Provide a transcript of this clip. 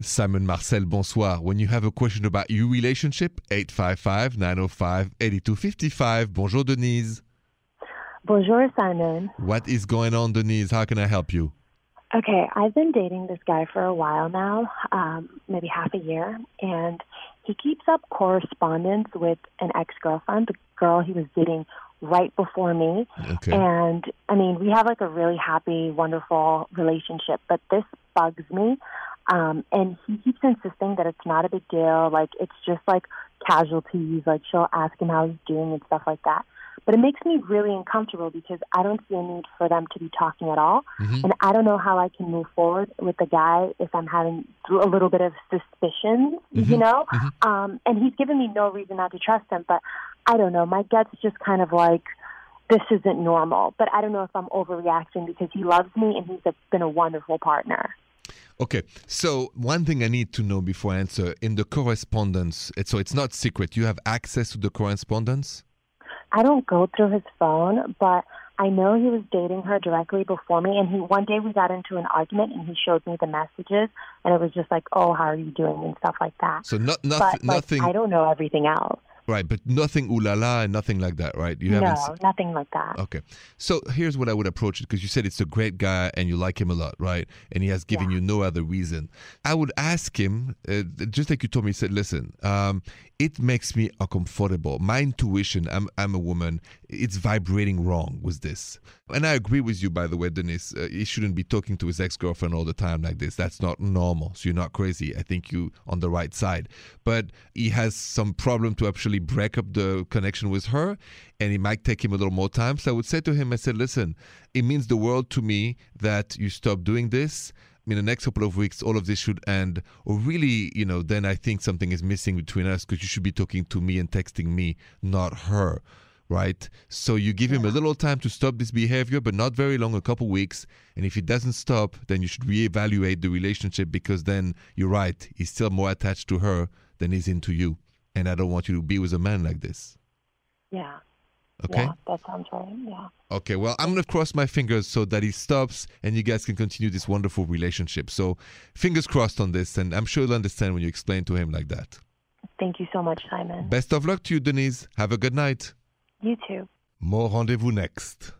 Simon Marcel, bonsoir. When you have a question about your relationship, 855 905 8255. Bonjour, Denise. Bonjour, Simon. What is going on, Denise? How can I help you? Okay, I've been dating this guy for a while now, um, maybe half a year, and he keeps up correspondence with an ex girlfriend, the girl he was dating right before me. Okay. And I mean, we have like a really happy, wonderful relationship, but this bugs me. Um, and he keeps insisting that it's not a big deal, like it's just like casualties, like she'll ask him how he's doing and stuff like that. But it makes me really uncomfortable because I don't see a need for them to be talking at all. Mhm. And I don't know how I can move forward with the guy if I'm having a little bit of suspicion, you Mhm. know? Mhm. Um, and he's given me no reason not to trust him, but I don't know. My gut's just kind of like, this isn't normal. But I don't know if I'm overreacting because he loves me and he's a, been a wonderful partner. Okay, so one thing I need to know before I answer in the correspondence, it's, so it's not secret. You have access to the correspondence? I don't go through his phone, but I know he was dating her directly before me. And he one day we got into an argument, and he showed me the messages, and it was just like, "Oh, how are you doing?" and stuff like that. So not, not, but like, nothing, I don't know everything else. Right? But nothing ooh la la and nothing like that, right? You No, haven't. s- nothing like that. Okay, so here's what I would approach it because you said it's a great guy and you like him a lot, right? And he has given Yeah. you no other reason. I would ask him, uh, just like you told me, he said, listen, um, it makes me uncomfortable. My intuition, I'm, I'm a woman, it's vibrating wrong with this. And I agree with you, by the way, Denise. Uh, he shouldn't be talking to his ex girlfriend all the time like this. That's not normal. So you're not crazy. I think you on the right side. But he has some problem to actually break up the connection with her, and it might take him a little more time. So I would say to him, I said, listen, it means the world to me that you stop doing this. I mean in the next couple of weeks, all of this should end. Or really, you know, then I think something is missing between us because you should be talking to me and texting me, not her right? So you give him a little time to stop this behavior, but not very long, a couple weeks. And if he doesn't stop, then you should reevaluate the relationship because then you're right, he's still more attached to her than he's into you. And I don't want you to be with a man like this. Yeah. Okay? Yeah, that sounds right. Yeah. Okay, well, I'm going to cross my fingers so that he stops and you guys can continue this wonderful relationship. So, fingers crossed on this, and I'm sure he'll understand when you explain to him like that. Thank you so much, Simon. Best of luck to you, Denise. Have a good night. You too. More rendezvous next.